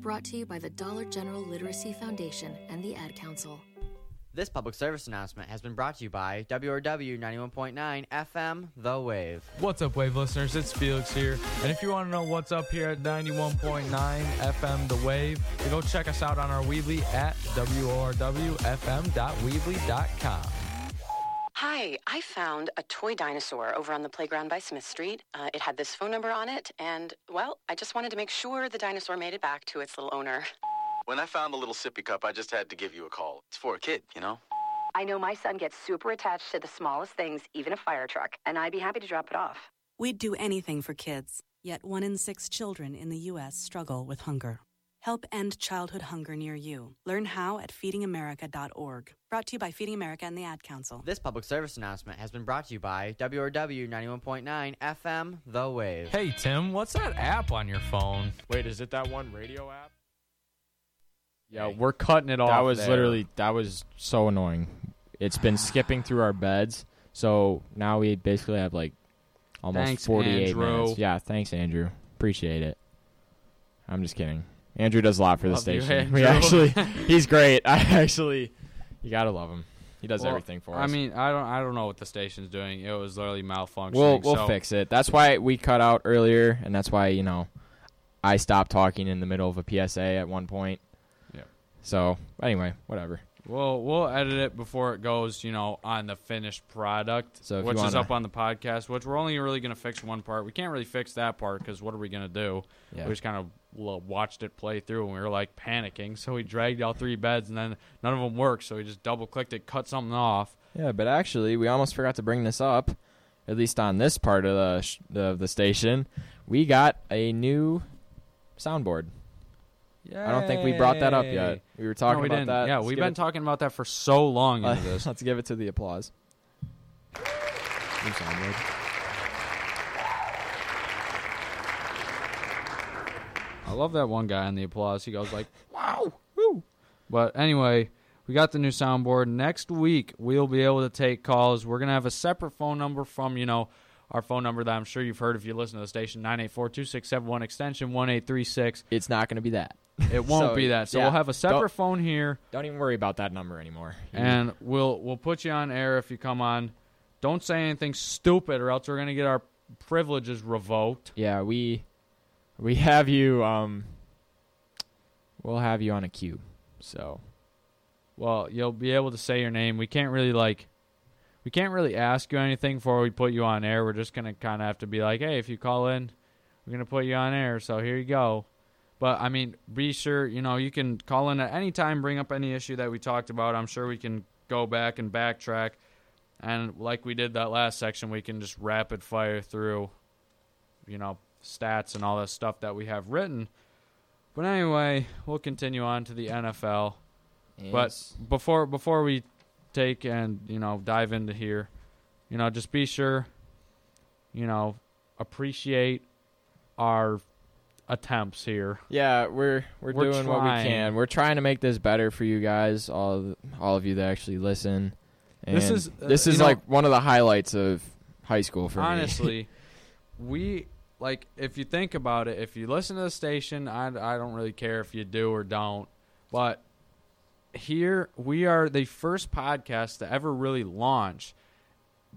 Brought to you by the Dollar General Literacy Foundation and the Ad Council. This public service announcement has been brought to you by WRW 91.9 FM The Wave. What's up, Wave listeners? It's Felix here. And if you want to know what's up here at 91.9 FM The Wave, you go check us out on our Weebly at WORWFM.weebly.com. Hi, I found a toy dinosaur over on the playground by Smith Street. Uh, it had this phone number on it, and, well, I just wanted to make sure the dinosaur made it back to its little owner. When I found the little sippy cup, I just had to give you a call. It's for a kid, you know? I know my son gets super attached to the smallest things, even a fire truck, and I'd be happy to drop it off. We'd do anything for kids, yet one in six children in the U.S. struggle with hunger. Help end childhood hunger near you. Learn how at feedingamerica.org. Brought to you by Feeding America and the Ad Council. This public service announcement has been brought to you by WRW 91.9 FM The Wave. Hey, Tim, what's that app on your phone? Wait, is it that one radio app? Yeah, we're cutting it off. That was there. literally that was so annoying. It's been skipping through our beds, so now we basically have like almost Thanks, 48 Andrew. minutes. Yeah, thanks, Andrew. Appreciate it. I'm just kidding. Andrew does a lot for the Love you, station. we actually, he's great. I actually, you gotta love him. He does Well, everything for us. I mean, I don't, I don't know what the station's doing. It was literally malfunctioning. we'll we'll so- fix it. That's why we cut out earlier, and that's why you know I stopped talking in the middle of a PSA at one point. Yeah. So anyway, whatever. We'll we'll edit it before it goes, you know, on the finished product, So which is wanna- up on the podcast. Which we're only really going to fix one part. We can't really fix that part because what are we going to do? Yeah. We just kind of watched it play through, and we were like panicking. So we dragged all three beds, and then none of them worked. So we just double clicked it, cut something off. Yeah, but actually, we almost forgot to bring this up. At least on this part of the sh- the, the station, we got a new soundboard. I don't think we brought that up yet. We were talking No, we about didn't. that. Yeah, Let's we've been it- talking about that for so long into this. Let's give it to the applause. New soundboard. I love that one guy in the applause. He goes like, "Wow, woo!" But anyway, we got the new soundboard. Next week we'll be able to take calls. We're gonna have a separate phone number from you know our phone number that I'm sure you've heard if you listen to the station 984-2671 extension one eight three six. It's not going to be that. It won't So, be that. So yeah, we'll have a separate phone here, Don't even worry about that number anymore. And we'll we'll put you on air if you come on. Don't say anything stupid, or else we're gonna get our privileges revoked. yeah, we we have you. Um, we'll have you on a cube. So Well, you'll be able to say your name. We can't really like we can't really ask you anything before we put you on air. We're just gonna kinda have to be like, Hey, if you call in, we're gonna put you on air, so here you go. But I mean, be sure, you know, you can call in at any time, bring up any issue that we talked about. I'm sure we can go back and backtrack. And like we did that last section, we can just rapid fire through, you know, stats and all that stuff that we have written. But anyway, we'll continue on to the NFL. But before before we take and you know dive into here, you know, just be sure, you know, appreciate our attempts here. Yeah, we're we're, We're doing what we can. We're trying to make this better for you guys, all of, all of you that actually listen. And This is, uh, this is know- like one of the highlights of high school for me. Honestly, we like if you think about it, if you listen to the station, I I don't really care if you do or don't, but here we are the first podcast to ever really launch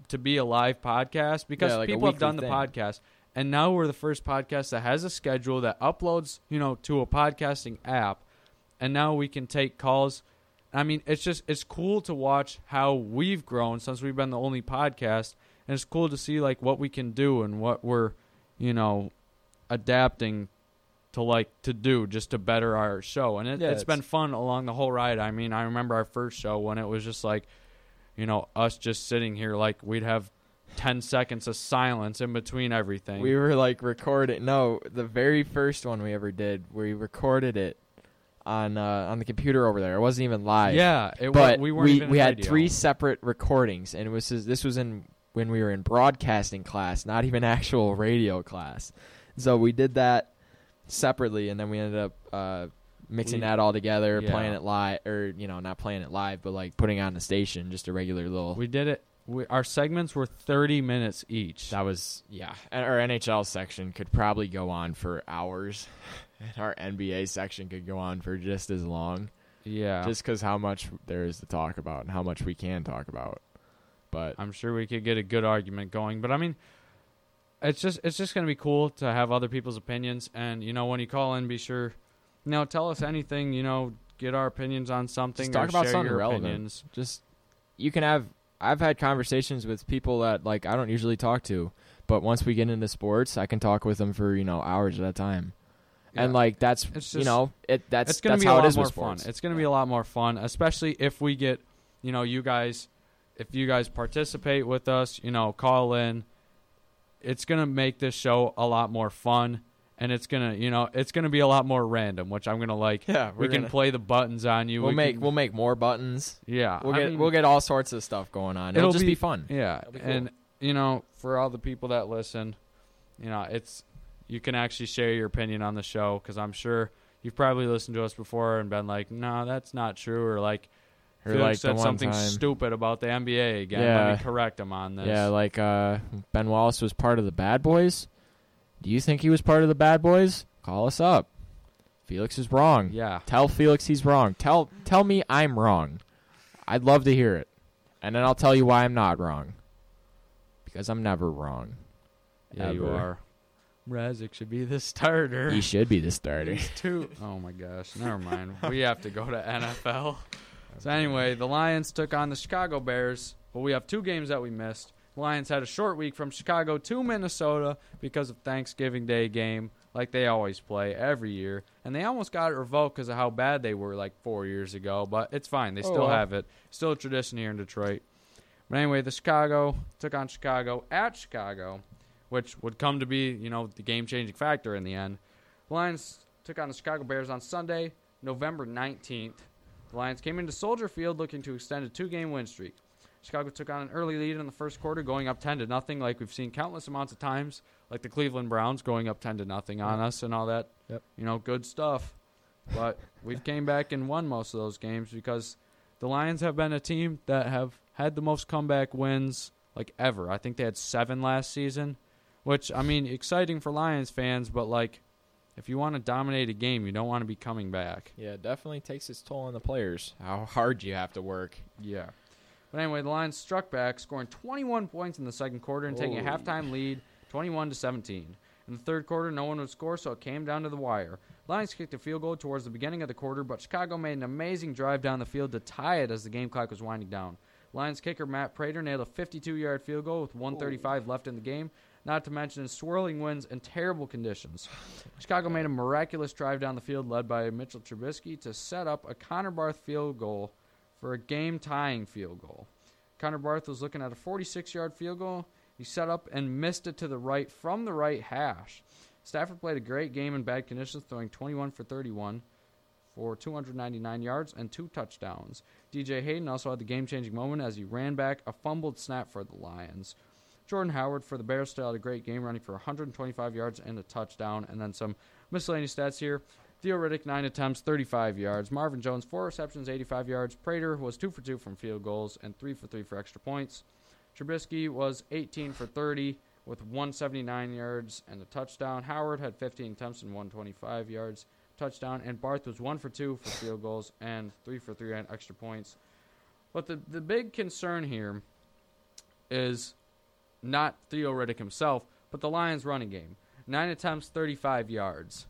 to be a live podcast because Yeah, like people have done the thing. podcast. And now we're the first podcast that has a schedule that uploads you know to a podcasting app. And now we can take calls. I mean it's just it's cool to watch how we've grown since we've been the only podcast. And it's cool to see like what we can do and what we're you know adapting to like to do just to better our show and it, Yeah, it's been fun along the whole ride i mean i remember our first show when it was just like you know us just sitting here like we'd have 10 seconds of silence in between everything We were like recording. No, the very first one we ever did, we recorded it on uh, on the computer over there. It wasn't even live. Yeah, it but we weren't we, even we had radio. three separate recordings, and it was this was in when we were in broadcasting class, not even actual radio class. So we did that separately, and then we ended up uh, mixing We- that all together, yeah. playing it live, or you know, not playing it live, but like putting on the station, just a regular little. we did it we, our segments were 30 minutes each. That was yeah. And our NHL section could probably go on for hours, and our NBA section could go on for just as long. Yeah. just because how much there is to talk about and how much we can talk about. But I'm sure we could get a good argument going. But I mean, it's just it's just gonna be cool to have other people's opinions. And you know, when you call in, be sure, you know, tell us anything. You know, get our opinions on something. just talk or about share something your relevant. opinions. Just you can have. I've had conversations with people that like I don't usually talk to, but once we get into sports, I can talk with them for you know hours at a time. And like that's It's you know it that's it's gonna that's be how a lot is more with fun. It's gonna be a lot more fun, especially if we get, you know, you guys, if you guys participate with us, you know, call in. It's gonna make this show a lot more fun, and it's gonna, you know, it's gonna be a lot more random, which I'm gonna like. Yeah, we we're can gonna- play the buttons on you. we'll we make can- we'll make more buttons. Yeah, we'll I get mean- we'll get all sorts of stuff going on. It'll, just be, fun. Yeah, be cool. and you know, for all the people that listen, you know, it's you can actually share your opinion on the show because I'm sure you've probably listened to us before and been like, "No, that's not true," or like, Or Felix like said something time- stupid about the NBA again. Let me correct him on this. Yeah, like uh, Ben Wallace was part of the Bad Boys. Do you think he was part of the Bad Boys? Call us up. Felix is wrong. Yeah. Tell Felix he's wrong. Tell tell me I'm wrong. I'd love to hear it. And then I'll tell you why I'm not wrong. Because I'm never wrong. yeah, you are. Razik should be the starter. He should be the starter. He's too. Oh my gosh, never mind. we have to go to NFL. So anyway, the Lions took on the Chicago Bears, but we have two games that we missed. Lions had a short week from Chicago to Minnesota because of Thanksgiving Day game, like they always play every year, and they almost got it revoked because of how bad they were like four years ago. But it's fine; they Oh, still well. have it. Still a tradition here in Detroit. But anyway, the Chicago took on Chicago at Chicago, which would come to be, you know, the game-changing factor in the end. The Lions took on the Chicago Bears on Sunday, November 19th. The Lions came into Soldier Field looking to extend a two-game win streak. Chicago took on an early lead in the first quarter, going up 10 to nothing, like we've seen countless amounts of times, like the Cleveland Browns going up 10 to nothing on us and all that. Yep. You know, good stuff. But we've came back and won most of those games because the Lions have been a team that have had the most comeback wins like ever. I think they had seven last season, which I mean, exciting for Lions fans, but like if you want to dominate a game, you don't want to be coming back. Yeah, it definitely takes its toll on the players. How hard you have to work. Yeah. But anyway, the Lions struck back, scoring 21 points in the second quarter and taking a halftime lead, 21 to 17. In the third quarter, no one would score, so it came down to the wire. Lions kicked a field goal towards the beginning of the quarter, but Chicago made an amazing drive down the field to tie it as the game clock was winding down. Lions kicker Matt Prater nailed a 52-yard field goal with 135 left in the game, not to mention swirling winds and terrible conditions. Chicago made a miraculous drive down the field led by Mitchell Trubisky to set up a Connor Barth field goal for a game tying field goal. Connor Barth was looking at a 46 yard field goal. He set up and missed it to the right from the right hash. Stafford played a great game in bad conditions, throwing 21 for 31 for 299 yards and two touchdowns. DJ Hayden also had the game changing moment as he ran back a fumbled snap for the Lions. Jordan Howard for the Bears still had a great game, running for 125 yards and a touchdown. And then some miscellaneous stats here. Theo Riddick, 9 attempts, 35 yards. Marvin Jones, 4 receptions, 85 yards. Prater was 2 for 2 from field goals and 3 for 3 for extra points. Trubisky was 18 for 30 with 179 yards and a touchdown. Howard had 15 attempts and 125 yards, touchdown. And Barth was 1 for 2 for field goals and 3 for 3 on extra points. But the, the big concern here is not Theo Riddick himself, but the Lions' running game. Nine attempts, 35 yards.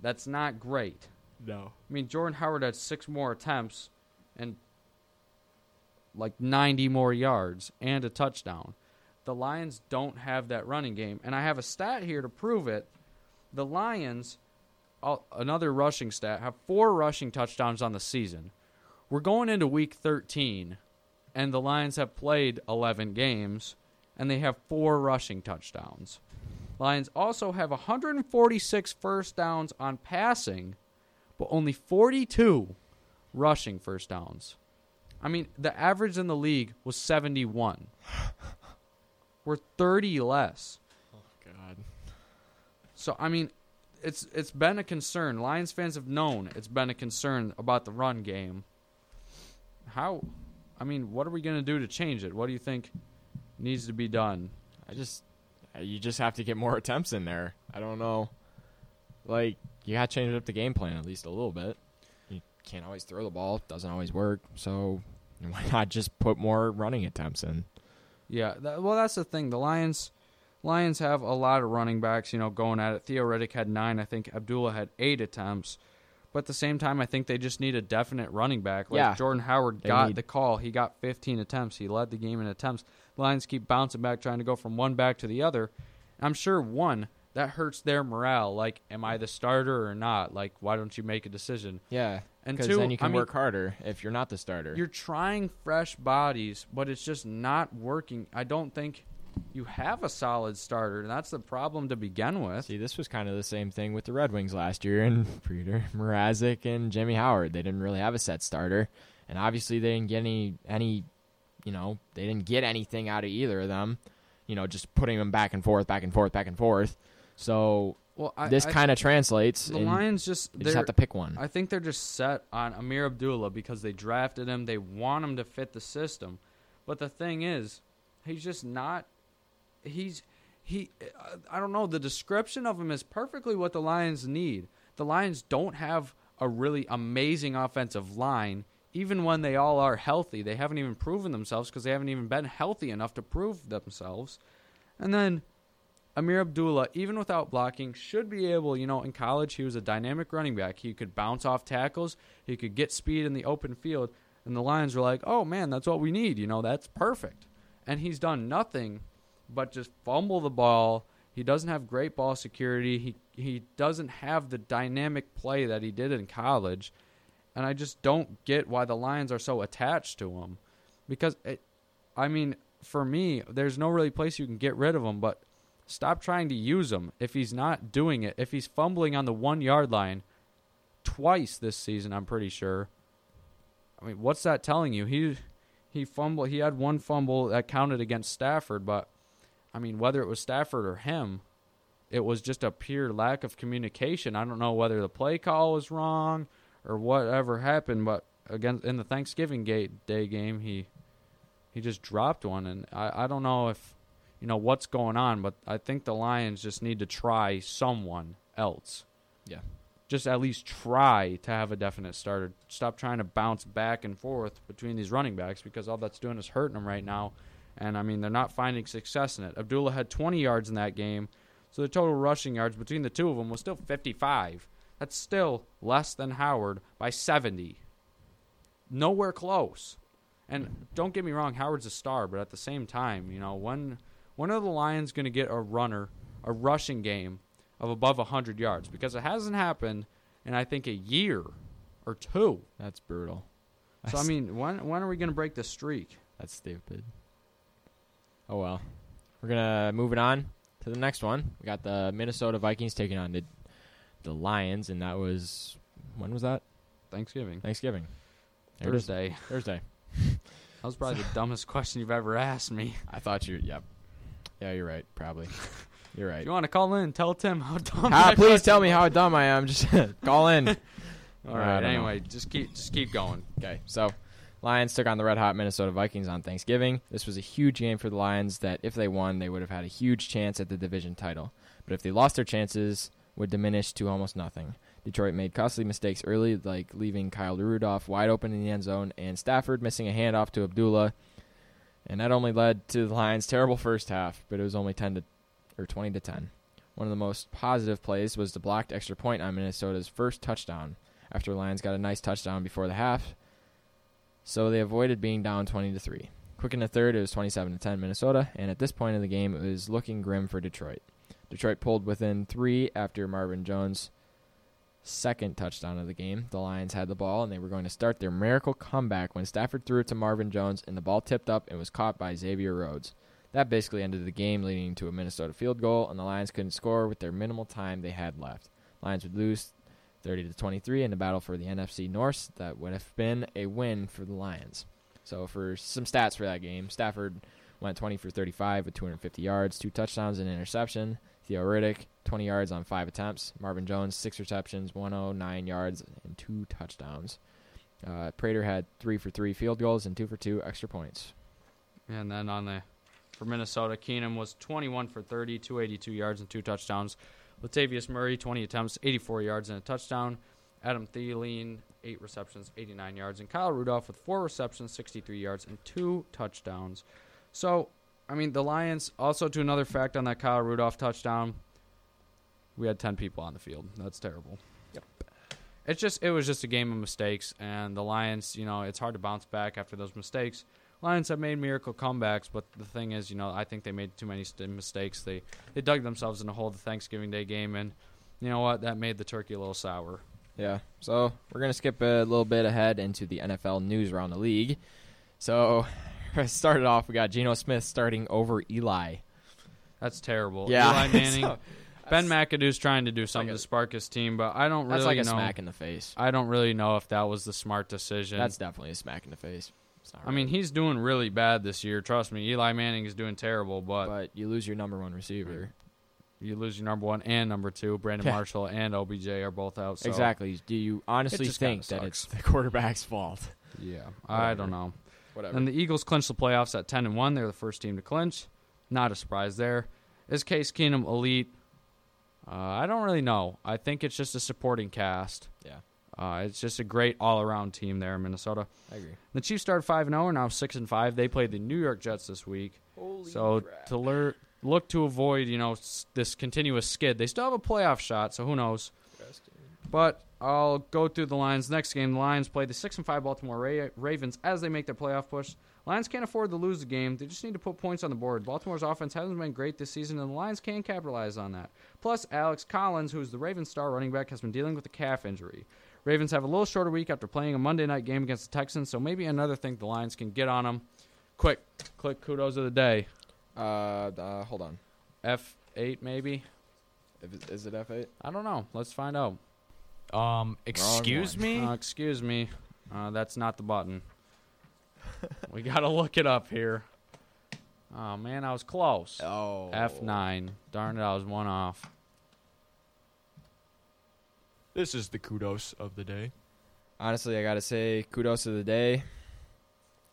That's not great. No. I mean, Jordan Howard had six more attempts and like 90 more yards and a touchdown. The Lions don't have that running game. And I have a stat here to prove it. The Lions, another rushing stat, have four rushing touchdowns on the season. We're going into week 13, and the Lions have played 11 games, and they have four rushing touchdowns. Lions also have 146 first downs on passing, but only 42 rushing first downs. I mean, the average in the league was 71. We're 30 less. Oh God. So I mean, it's it's been a concern. Lions fans have known it's been a concern about the run game. How I mean, what are we going to do to change it? What do you think needs to be done? I just uh, you just have to get more attempts in there. I don't know. Like you got to change up the game plan at least a little bit. You can't always throw the ball; doesn't always work. So why not just put more running attempts in? Yeah, that, well, that's the thing. The Lions, Lions have a lot of running backs, you know, going at it. Theo Riddick had nine. I think Abdullah had eight attempts. But at the same time, I think they just need a definite running back. Like Yeah. Jordan Howard They got need- the call. He got 15 attempts. He led the game in attempts. The Lions keep bouncing back, trying to go from one back to the other. I'm sure one that hurts their morale. Like, am I the starter or not? Like, why don't you make a decision? Yeah, and two, then you can I mean, work harder if you're not the starter. You're trying fresh bodies, but it's just not working. I don't think you have a solid starter, and that's the problem to begin with. See, this was kind of the same thing with the Red Wings last year, and Peter Mrazek and Jimmy Howard. They didn't really have a set starter, and obviously they didn't get any any, you know, they didn't get anything out of either of them. You know, just putting them back and forth, back and forth, back and forth. So Well, I- this kind of translates. The Lions just they just have to pick one. I think they're just set on Ameer Abdullah because they drafted him. They want him to fit the system, but the thing is, he's just not. He's he. I don't know. The description of him is perfectly what the Lions need. The Lions don't have a really amazing offensive line. Even when they all are healthy, they haven't even proven themselves because they haven't even been healthy enough to prove themselves. And then Ameer Abdullah, even without blocking, should be able, you know, in college, he was a dynamic running back. He could bounce off tackles, he could get speed in the open field. And the Lions were like, oh man, that's what we need. You know, that's perfect. And he's done nothing but just fumble the ball. He doesn't have great ball security. He, he doesn't have the dynamic play that he did in college. And I just don't get why the Lions are so attached to him. Because, it, I mean, for me, there's no really place you can get rid of him, but stop trying to use him if he's not doing it. If he's fumbling on the one yard line twice this season, I'm pretty sure. I mean, what's that telling you? He he fumbled. He had one fumble that counted against Stafford, but I mean, whether it was Stafford or him, it was just a pure lack of communication. I don't know whether the play call was wrong or whatever happened, but again in the Thanksgiving gate day game, he he just dropped one, and I I don't know if you know what's going on, but I think the Lions just need to try someone else. Yeah. Just at least try to have a definite starter. Stop trying to bounce back and forth between these running backs because all that's doing is hurting them right now. And I mean, they're not finding success in it. Abdullah had 20 yards in that game, so the total rushing yards between the two of them was still 55. That's still less than Howard by 70. Nowhere close. And don't get me wrong, Howard's a star, but at the same time, you know, when when are the Lions going to get a runner, a rushing game of above 100 yards? Because it hasn't happened in I think a year or two. That's brutal. So I mean, when when are we going to break the streak? That's stupid. Oh well. We're gonna move it on to the next one. We got the Minnesota Vikings taking on the the Lions, and that was when was that? Thanksgiving. Thanksgiving. There. Thursday. Thursday. That was probably the dumbest question you've ever asked me. I thought you. Yep. Yeah, you're right. Probably. You're right. If you want to call in, tell Tim how dumb. Ah, please tell me how dumb I am. Just call in. All right. I know. Anyway, just keep just keep going. Okay, so Lions took on the red hot Minnesota Vikings on Thanksgiving. This was a huge game for the Lions that if they won, they would have had a huge chance at the division title. But if they lost their chances, would diminish to almost nothing. Detroit made costly mistakes early, like leaving Kyle Rudolph wide open in the end zone and Stafford missing a handoff to Abdullah. And that only led to the Lions' terrible first half, but it was only 10 to or 20 to 10. One of the most positive plays was the blocked extra point on Minnesota's first touchdown after the Lions got a nice touchdown before the half. So they avoided being down 20 to 3. Quick in the third, it was 27 to 10 Minnesota, and at this point in the game, it was looking grim for Detroit. Detroit pulled within 3 after Marvin Jones' second touchdown of the game. The Lions had the ball and they were going to start their miracle comeback when Stafford threw it to Marvin Jones and the ball tipped up and was caught by Xavier Rhodes. That basically ended the game, leading to a Minnesota field goal, and the Lions couldn't score with their minimal time they had left. Lions would lose 30 to 23 in the battle for the NFC North. That would have been a win for the Lions. So for some stats for that game, Stafford went 20 for 35 with 250 yards, two touchdowns and an interception. Theo Riddick 20 yards on five attempts. Marvin Jones six receptions, 109 yards and two touchdowns. Uh, Prater had three for three field goals and two for two extra points. And then on the for Minnesota, Keenum was 21 for 30, 282 yards and two touchdowns. Latavius Murray, 20 attempts, 84 yards and a touchdown. Adam Thielen, eight receptions, 89 yards, and Kyle Rudolph with four receptions, 63 yards and two touchdowns. So, I mean, the Lions also to another fact on that Kyle Rudolph touchdown. We had 10 people on the field. That's terrible. Yep. It's just it was just a game of mistakes, and the Lions, you know, it's hard to bounce back after those mistakes. Lions have made miracle comebacks, but the thing is, you know, I think they made too many st- mistakes. They they dug themselves in a hole the Thanksgiving Day game, and you know what? That made the turkey a little sour. Yeah. So we're gonna skip a little bit ahead into the NFL news around the league. So I started off, we got Geno Smith starting over Eli. That's terrible. Yeah. Eli Manning. So, ben McAdoo's trying to do something to spark his team, but I don't really know. That's like a know. smack in the face. I don't really know if that was the smart decision. That's definitely a smack in the face. I mean, he's doing really bad this year. Trust me, Eli Manning is doing terrible, but but you lose your number one receiver. you lose your number one and number two. Brandon Marshall and OBJ are both out. So Exactly. Do you honestly just think kinda that it's the quarterback's fault? Yeah, I don't know. Whatever. And the Eagles clinched the playoffs at ten and one. They're the first team to clinch. Not a surprise there. Is Case Keenum elite? Uh, I don't really know. I think it's just a supporting cast. Yeah. Uh, it's just a great all-around team there in Minnesota. I agree. The Chiefs started five and zero, now six and five. They played the New York Jets this week. Holy so crap. to look to avoid, you know, s- this continuous skid. They still have a playoff shot, so who knows? But I'll go through the Lions. Next game, the Lions play the six and five Baltimore Ra- Ravens as they make their playoff push. Lions can't afford to lose the game. They just need to put points on the board. Baltimore's offense hasn't been great this season, and the Lions can capitalize on that. Plus, Alex Collins, who's the Ravens' star running back, has been dealing with a calf injury. Ravens have a little shorter week after playing a Monday night game against the Texans, so maybe another thing the Lions can get on them. Quick, click kudos of the day. Uh, uh hold on. F eight maybe. If it- Is it F eight? I don't know. Let's find out. Um, excuse me. Uh, excuse me. Uh, that's not the button. we gotta look it up here. Oh man, I was close. Oh. F nine. Darn it, I was one off. This is the kudos of the day. Honestly, I gotta say, kudos of the day.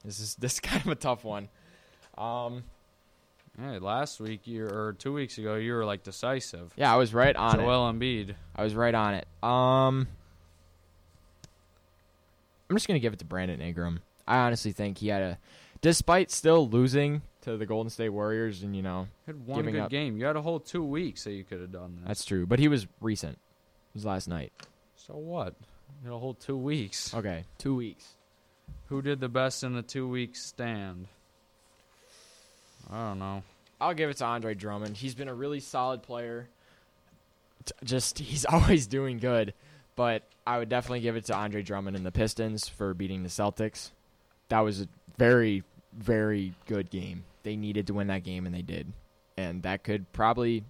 This is this is kind of a tough one. Um, Hey, last week you or two weeks ago you were like decisive. yeah, I was right on it. Joel Embiid. I was right on it. Um, I'm just gonna give it to Brandon Ingram. I honestly think he had a, despite still losing to the Golden State Warriors, and you know Had one giving good up. game. You had a whole two weeks that you could have done that. That's true, but he was recent. It was last night. so what? It'll hold two weeks. Okay, two weeks. Who did the best in the two week stand? I don't know. I'll give it to Andre Drummond. He's been a really solid player. Just he's always doing good, but I would definitely give it to Andre Drummond and the Pistons for beating the Celtics. That was a very very good game. They needed to win that game and they did. And that could probably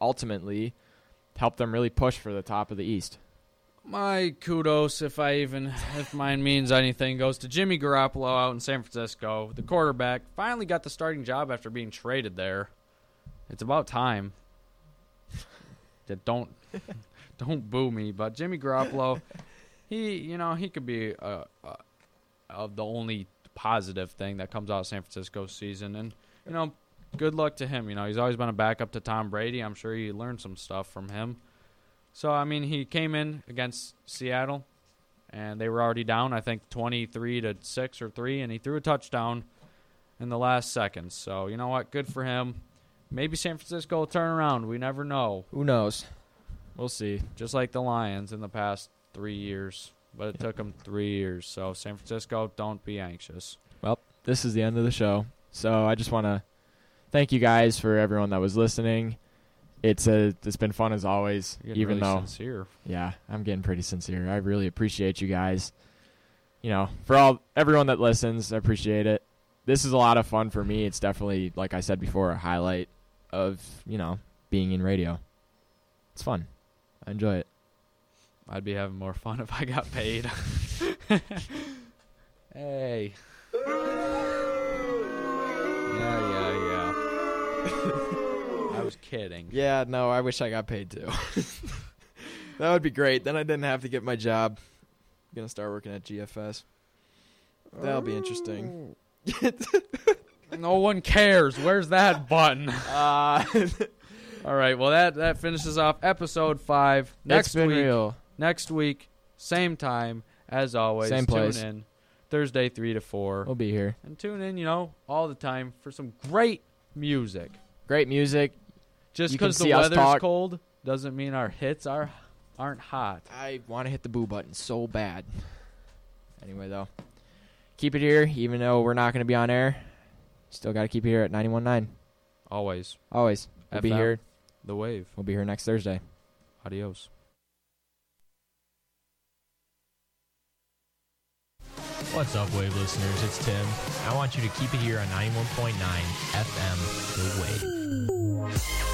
ultimately help them really push for the top of the East. My kudos, if I even if mine means anything, goes to Jimmy Garoppolo out in San Francisco. The quarterback finally got the starting job after being traded there. It's about time. Don't don't boo me, but Jimmy Garoppolo, he you know he could be uh, uh, uh, the only positive thing that comes out of San Francisco season, and you know good luck to him. You know he's always been a backup to Tom Brady. I'm sure he learned some stuff from him. So I mean, he came in against Seattle, and they were already down. I think twenty-three to six or three, and he threw a touchdown in the last seconds. So you know what? Good for him. Maybe San Francisco will turn around. We never know. Who knows? We'll see. Just like the Lions in the past three years, but it took them three years. So San Francisco, don't be anxious. Well, this is the end of the show. So I just want to thank you guys for everyone that was listening. It's a it's been fun as always. Even really though sincere. yeah, I'm getting pretty sincere. I really appreciate you guys. You know, for all everyone that listens, I appreciate it. This is a lot of fun for me. It's definitely, like I said before, a highlight of you know being in radio. It's fun. I enjoy it. I'd be having more fun if I got paid. hey. I was kidding. Yeah, no, I wish I got paid too. that would be great. Then I didn't have to get my job. I'm gonna start working at GFS. That'll be interesting. no one cares. Where's that button? Uh, All right. Well, that that finishes off episode five. Next been week. real. Next week, same time as always. Same tune place. in Thursday three to four. We'll be here. and tune in. You know, all the time for some great music. Great music. Just You can because the see us weather's talk- cold doesn't mean our hits are aren't hot. I want to hit the boo button so bad. Anyway, though, keep it here, even though we're not going to be on air. Still got to keep it here at 91.9. Always. Always. We'll be FM. here. The wave. We'll be here next Thursday. Adios. What's up, Wave listeners? It's Tim. I want you to keep it here on 91.9 FM The Wave.